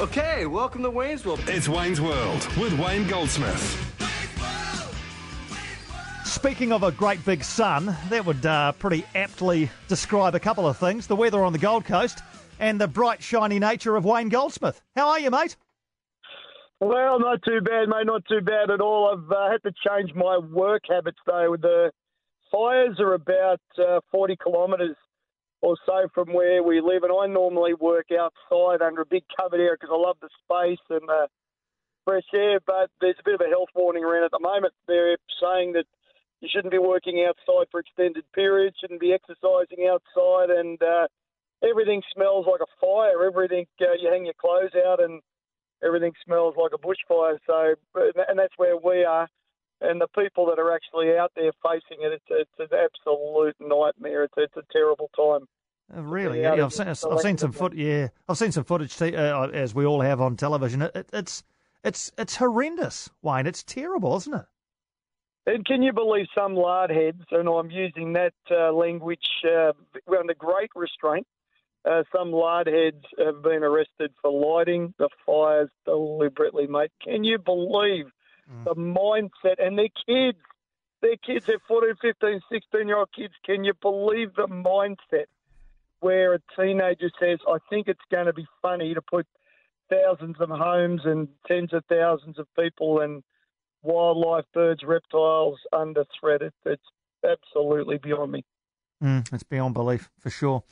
Okay, welcome to Wayne's World. It's Wayne's World with Wayne Goldsmith. Speaking of a great big sun, that would uh, pretty aptly describe a couple of things the weather on the Gold Coast and the bright, shiny nature of Wayne Goldsmith. How are you, mate? Well, not too bad, mate. Not too bad at all. I've uh, had to change my work habits though. The fires are about uh, 40 kilometres or so from where we live, and I normally work outside under a big covered area because I love the space and the fresh air. But there's a bit of a health warning around at the moment. They're saying that you shouldn't be working outside for extended periods, shouldn't be exercising outside, and uh, everything smells like a fire. Everything uh, you hang your clothes out and everything smells like a bushfire. So, and that's where we are. And the people that are actually out there facing it, it's, it's an absolute nightmare. It's, it's a terrible time. Uh, really? Yeah, I've seen, I've seen some foot. Yeah, I've seen some footage, t- uh, as we all have on television. It, it, it's it's it's horrendous, Wayne. It's terrible, isn't it? And can you believe some lard heads, and I'm using that uh, language uh, under great restraint, uh, some lard heads have been arrested for lighting the fires deliberately, mate. Can you believe mm. the mindset? And their kids, their kids, they're 14, 15, 16 year old kids. Can you believe the mindset where a teenager says, I think it's going to be funny to put thousands of homes and tens of thousands of people and wildlife, birds, reptiles under threat? It, it's absolutely beyond me. Mm, it's beyond belief, for sure.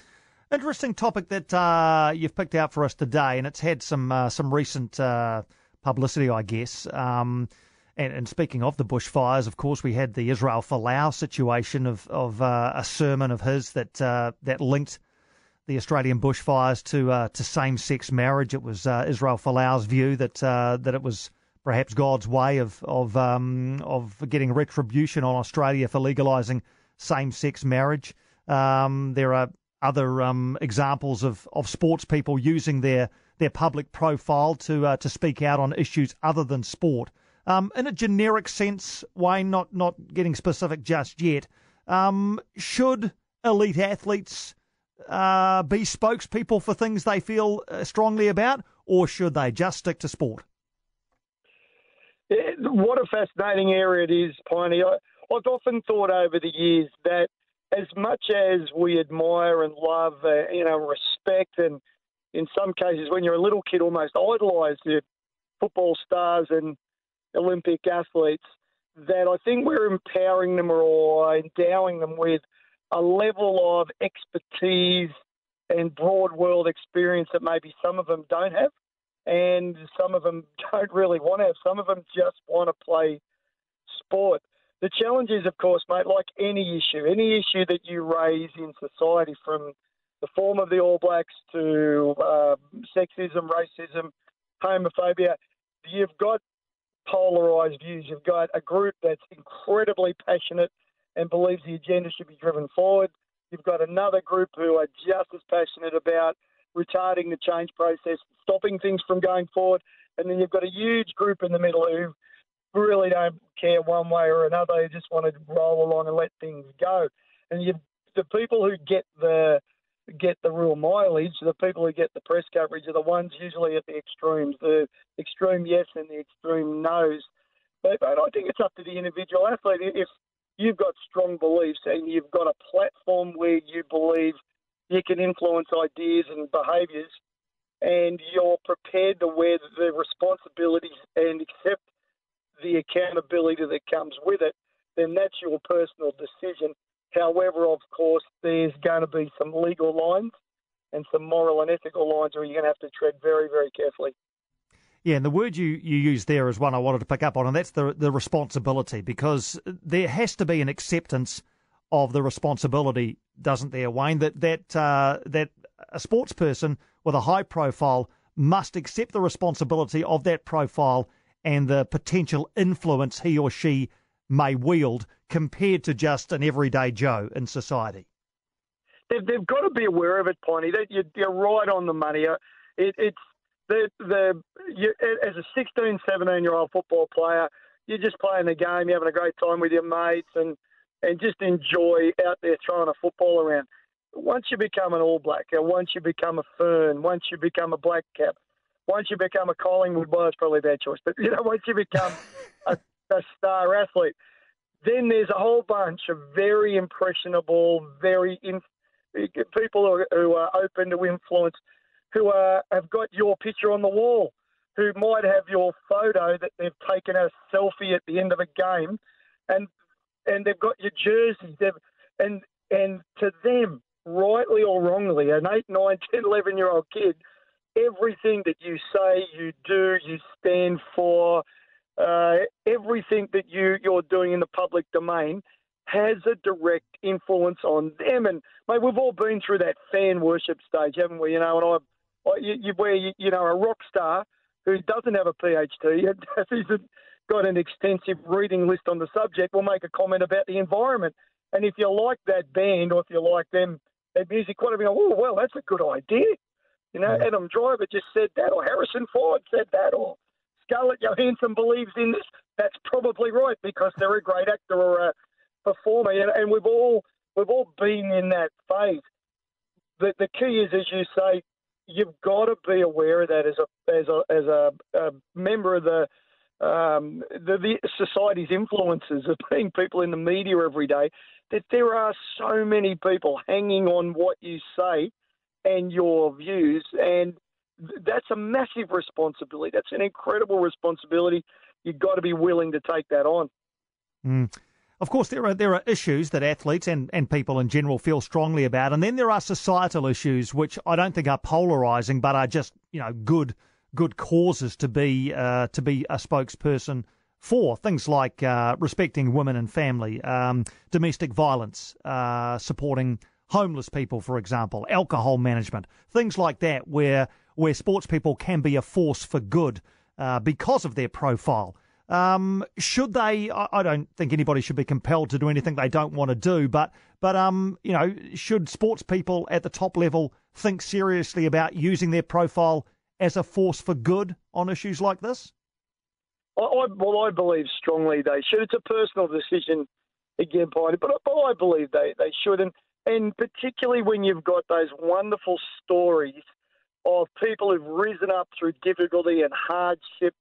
Interesting topic that uh, you've picked out for us today, and it's had some uh, some recent uh, publicity, I guess. Um, and, and, speaking of the bushfires, of course, we had the Israel Folau situation of of uh, a sermon of his that uh, that linked the Australian bushfires to uh, to same sex marriage. It was Israel Folau's view that that it was perhaps God's way of of um, of getting retribution on Australia for legalising same sex marriage. Um, there are other um, examples of, of sports people using their their public profile to uh, to speak out on issues other than sport. Um, in a generic sense, Wayne, not not getting specific just yet. Um, should elite athletes uh, be spokespeople for things they feel uh, strongly about, or should they just stick to sport? What a fascinating area it is, Piney. I, I've often thought over the years that as much as we admire and love, uh, you know, respect, and in some cases, when you're a little kid, almost idolise the football stars and Olympic athletes, that I think we're empowering them or endowing them with a level of expertise and broad world experience that maybe some of them don't have, and some of them don't really want to have. Some of them just want to play sport. The challenge is, of course, mate, like any issue, any issue that you raise in society, from the form of the All Blacks to uh, sexism, racism, homophobia, you've got polarised views. You've got a group that's incredibly passionate and believes the agenda should be driven forward. You've got another group who are just as passionate about retarding the change process, stopping things from going forward. And then you've got a huge group in the middle who really don't care one way or another. They just want to roll along and let things go. And you, the people who get the get the real mileage, the people who get the press coverage are the ones usually at the extremes, the extreme yes and the extreme no's. But, but I think it's up to the individual athlete. If you've got strong beliefs and you've got a platform where you believe you can influence ideas and behaviours, and you're prepared to wear the responsibilities and accept the accountability that comes with it, then that's your personal decision. However, of course, there's going to be some legal lines and some moral and ethical lines where you're going to have to tread very, very carefully. Yeah, and the word you, you used there is one I wanted to pick up on, and that's the the responsibility, because there has to be an acceptance of the responsibility, doesn't there, Wayne? That that uh, that a sports person with a high profile must accept the responsibility of that profile and the potential influence he or she may wield compared to just an everyday Joe in society? They've, they've got to be aware of it, Piney. You're, you're right on the money. Uh, it, it's the the you, as a 16, 17 year old football player, you're just playing the game, you're having a great time with your mates, and and just enjoy out there throwing a football around. Once you become an All Black, or once you become a Fern, once you become a Black Cap, once you become a Collingwood, well, it's probably a bad choice, but you know, once you become a, a star athlete, then there's a whole bunch of very impressionable, very people who are, who are open to influence, who are, have got your picture on the wall, who might have your photo that they've taken a selfie at the end of a game, and and they've got your jersey. They've, and and to them, rightly or wrongly, an 8, 9, 10, 11 year old kid, everything that you say, you do, you stand for, uh, everything that you, you're doing in the public domain has a direct influence on them. And mate, we've all been through that fan worship stage, haven't we? You know, and I, I you, you, where you, you know a rock star who doesn't have a PhD and hasn't got an extensive reading list on the subject will make a comment about the environment. And if you like that band or if you like them, that music, quite be like, oh well, that's a good idea. You know, yeah. Adam Driver just said that, or Harrison Ford said that, or Scarlett Johansson believes in this. That's probably right because they're a great actor or a performer, and, and we've all we've all been in that phase. The the key is, as you say, you've got to be aware of that as a as a as a, a member of the um, the, the society's influences of being people in the media every day. That there are so many people hanging on what you say and your views, and that's a massive responsibility. That's an incredible responsibility. You've got to be willing to take that on. Mm. Of course, there are there are issues that athletes and, and people in general feel strongly about, and then there are societal issues which I don't think are polarising, but are just you know good good causes to be uh, to be a spokesperson for things like uh, respecting women and family, um, domestic violence, uh, supporting homeless people, for example, alcohol management, things like that, where where sports people can be a force for good uh, because of their profile. Um, should they? I don't think anybody should be compelled to do anything they don't want to do, but but um, you know, should sports people at the top level think seriously about using their profile as a force for good on issues like this? I, I, well, I believe strongly they should. It's a personal decision again, but, but I believe they, they should. And, and particularly when you've got those wonderful stories of people who've risen up through difficulty and hardship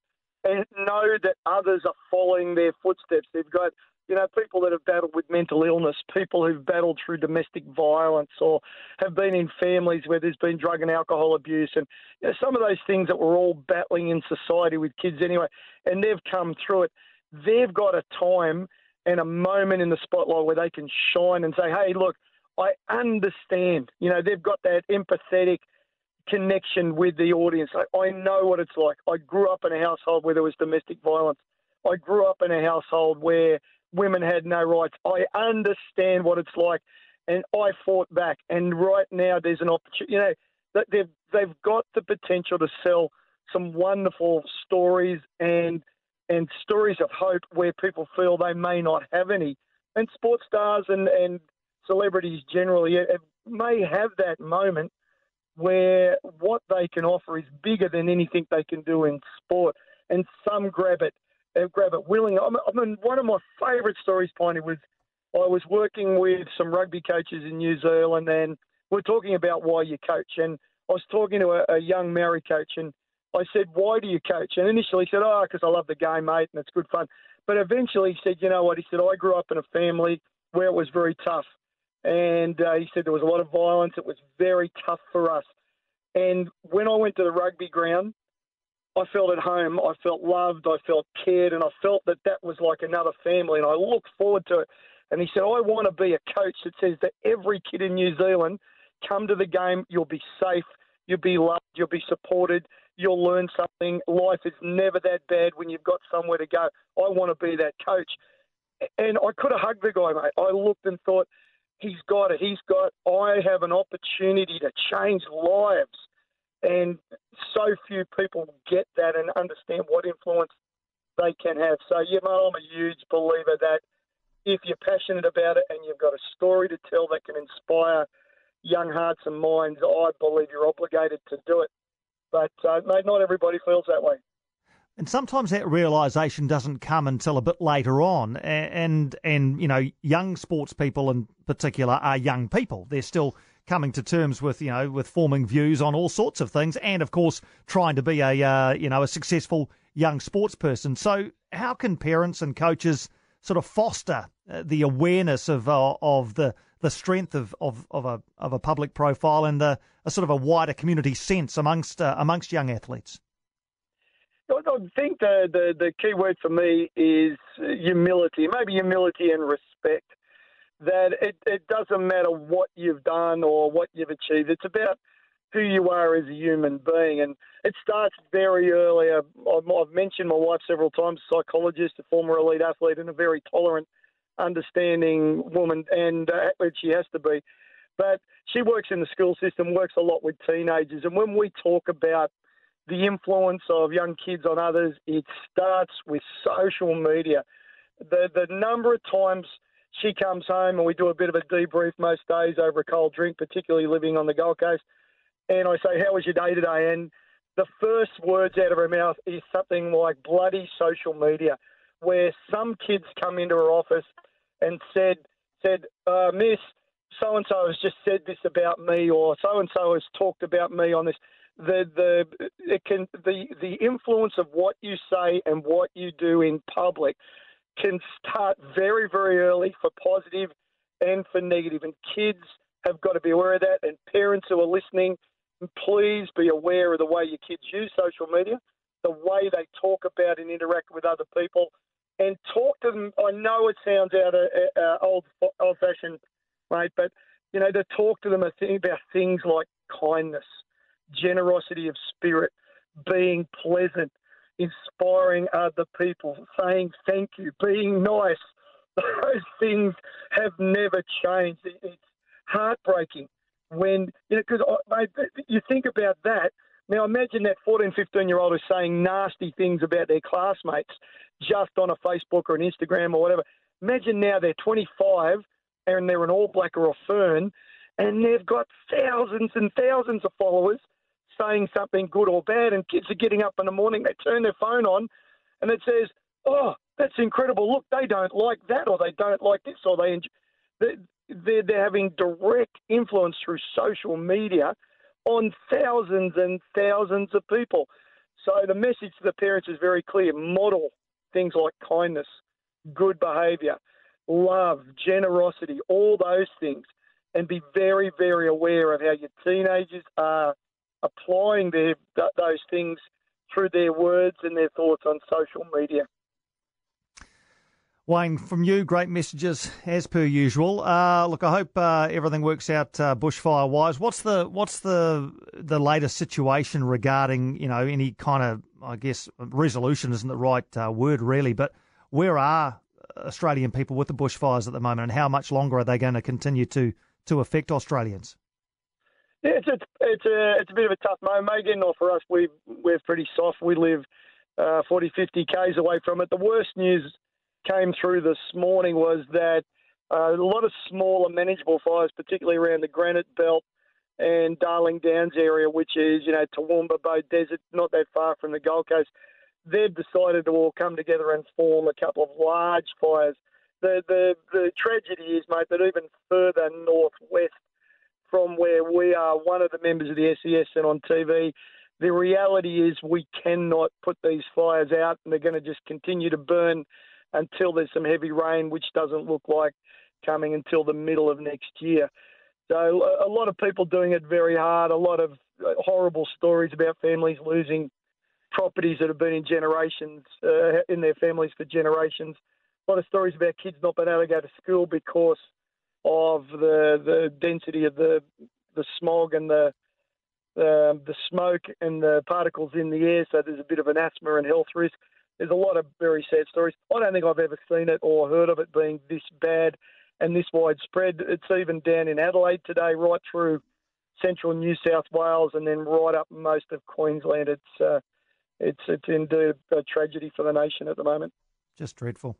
and know that others are following their footsteps. They've got, you know, people that have battled with mental illness, people who've battled through domestic violence or have been in families where there's been drug and alcohol abuse and you know, some of those things that we're all battling in society with kids anyway, and they've come through it. They've got a time and a moment in the spotlight where they can shine and say, hey, look, I understand. You know, they've got that empathetic – connection with the audience. I, I know what it's like. I grew up in a household where there was domestic violence. I grew up in a household where women had no rights. I understand what it's like, and I fought back. And right now, there's an opportunity. You know, they've they've got the potential to sell some wonderful stories and and stories of hope where people feel they may not have any. And sports stars and and celebrities generally may have that moment where what they can offer is bigger than anything they can do in sport, and some grab it, uh, grab it willingly. I mean, one of my favourite stories, Piney, was I was working with some rugby coaches in New Zealand, and we're talking about why you coach, and I was talking to a, a young Maori coach, and I said, "Why do you coach?" And initially he said, "Oh, because I love the game, mate, and it's good fun." But eventually he said, "You know what?" He said, "I grew up in a family where it was very tough." And uh, he said there was a lot of violence. It was very tough for us. And when I went to the rugby ground, I felt at home. I felt loved. I felt cared, and I felt that that was like another family. And I looked forward to it. And he said, I want to be a coach that says that every kid in New Zealand come to the game. You'll be safe. You'll be loved. You'll be supported. You'll learn something. Life is never that bad when you've got somewhere to go. I want to be that coach. And I could have hugged the guy, mate. I looked and thought, he's got it. He's got, I have an opportunity to change lives. And so few people get that and understand what influence they can have. So, yeah, mate, I'm a huge believer that if you're passionate about it and you've got a story to tell that can inspire young hearts and minds, I believe you're obligated to do it. But, uh, mate, not everybody feels that way. And sometimes that realization doesn't come until a bit later on. And, and, you know, young sports people in particular are young people. They're still coming to terms with you know with forming views on all sorts of things, and of course trying to be a uh, you know a successful young sports person. So how can parents and coaches sort of foster uh, the awareness of uh, of the the strength of, of, of a of a public profile and the a sort of a wider community sense amongst uh, amongst young athletes? I think the, the, the key word for me is humility, maybe humility and respect. That it, it doesn't matter what you've done or what you've achieved. It's about who you are as a human being. And it starts very early. I've mentioned my wife several times, psychologist, a former elite athlete, and a very tolerant, understanding woman, and uh, she has to be. But she works in the school system, works a lot with teenagers. And when we talk about the influence of young kids on others, it starts with social media. The the number of times she comes home and we do a bit of a debrief most days over a cold drink, particularly living on the Gold Coast, and I say, "How was your day today?" and the first words out of her mouth is something like bloody social media, where some kids come into her office and said said, uh, Miss, so and so has just said this about me, or so and so has talked about me on this the the it can the the influence of what you say and what you do in public can start very very early for positive and for negative. And kids have got to be aware of that. And parents who are listening please be aware of the way your kids use social media the way they talk about and interact with other people and talk to them. I know it sounds out of uh, old old fashioned right? But you know to talk to them about things like kindness generosity of spirit, being pleasant, inspiring other people, saying thank you, being nice. Those things have never changed. It's heartbreaking when, you know, because you think about that. Now imagine that 14, 15 year old is saying nasty things about their classmates just on a Facebook or an Instagram or whatever. Imagine now they're 25 and they're an All Black or a Fern and they've got thousands and thousands of followers saying something good or bad, and kids are getting up in the morning, they turn their phone on, and it says, "Oh, that's incredible! Look, they don't like that, or they don't like this, or they they're, they're having direct influence through social media on thousands and thousands of people. So the message to the parents is very clear: model things like kindness, good behaviour, love, generosity, all those things, and be very, very aware of how your teenagers are applying their, those things through their words and their thoughts on social media. Wayne, from you, great messages as per usual. Uh, look, I hope uh, everything works out uh, bushfire wise. What's the what's the the latest situation regarding you know any kind of I guess resolution isn't the right uh, word really, but where are Australian people with the bushfires at the moment, and how much longer are they going to continue to to affect Australians? It's it's it's a it's a bit of a tough moment, Megan. Or for us, we we're pretty soft. We live uh, 40, 50 k's away from it. The worst news came through this morning was that uh, a lot of smaller, manageable fires, particularly around the Granite Belt and Darling Downs area, which is you know Toowoomba Bow Desert, not that far from the Gold Coast. They've decided to all come together and form a couple of large fires. The the the tragedy is, mate, that even further northwest from where we are one of the members of the SES and on TV. The reality is we cannot put these fires out and they're going to just continue to burn until there's some heavy rain, which doesn't look like coming until the middle of next year. So a lot of people doing it very hard, a lot of horrible stories about families losing properties that have been in generations, uh, in their families for generations. A lot of stories about kids not being able to go to school because of the the density of the the smog and the the, the smoke and the particles in the air. So there's a bit of an asthma and health risk. There's a lot of very sad stories. I don't think I've ever seen it or heard of it being this bad and this widespread. It's even down in Adelaide today, right through central New South Wales, and then right up most of Queensland. It's uh, it's it's indeed a tragedy for the nation at the moment. Just dreadful.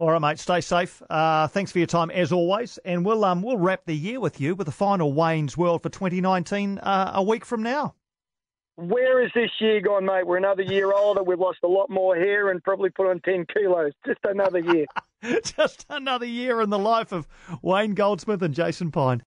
All right, mate. Stay safe. Uh, thanks for your time as always, and we'll um we'll wrap the year with you with the final Wayne's World for 2019 uh, a week from now. Where is this year gone, mate? We're another year older. We've lost a lot more hair and probably put on 10 kilos. Just another year. Just another year in the life of Wayne Goldsmith and Jason Pine.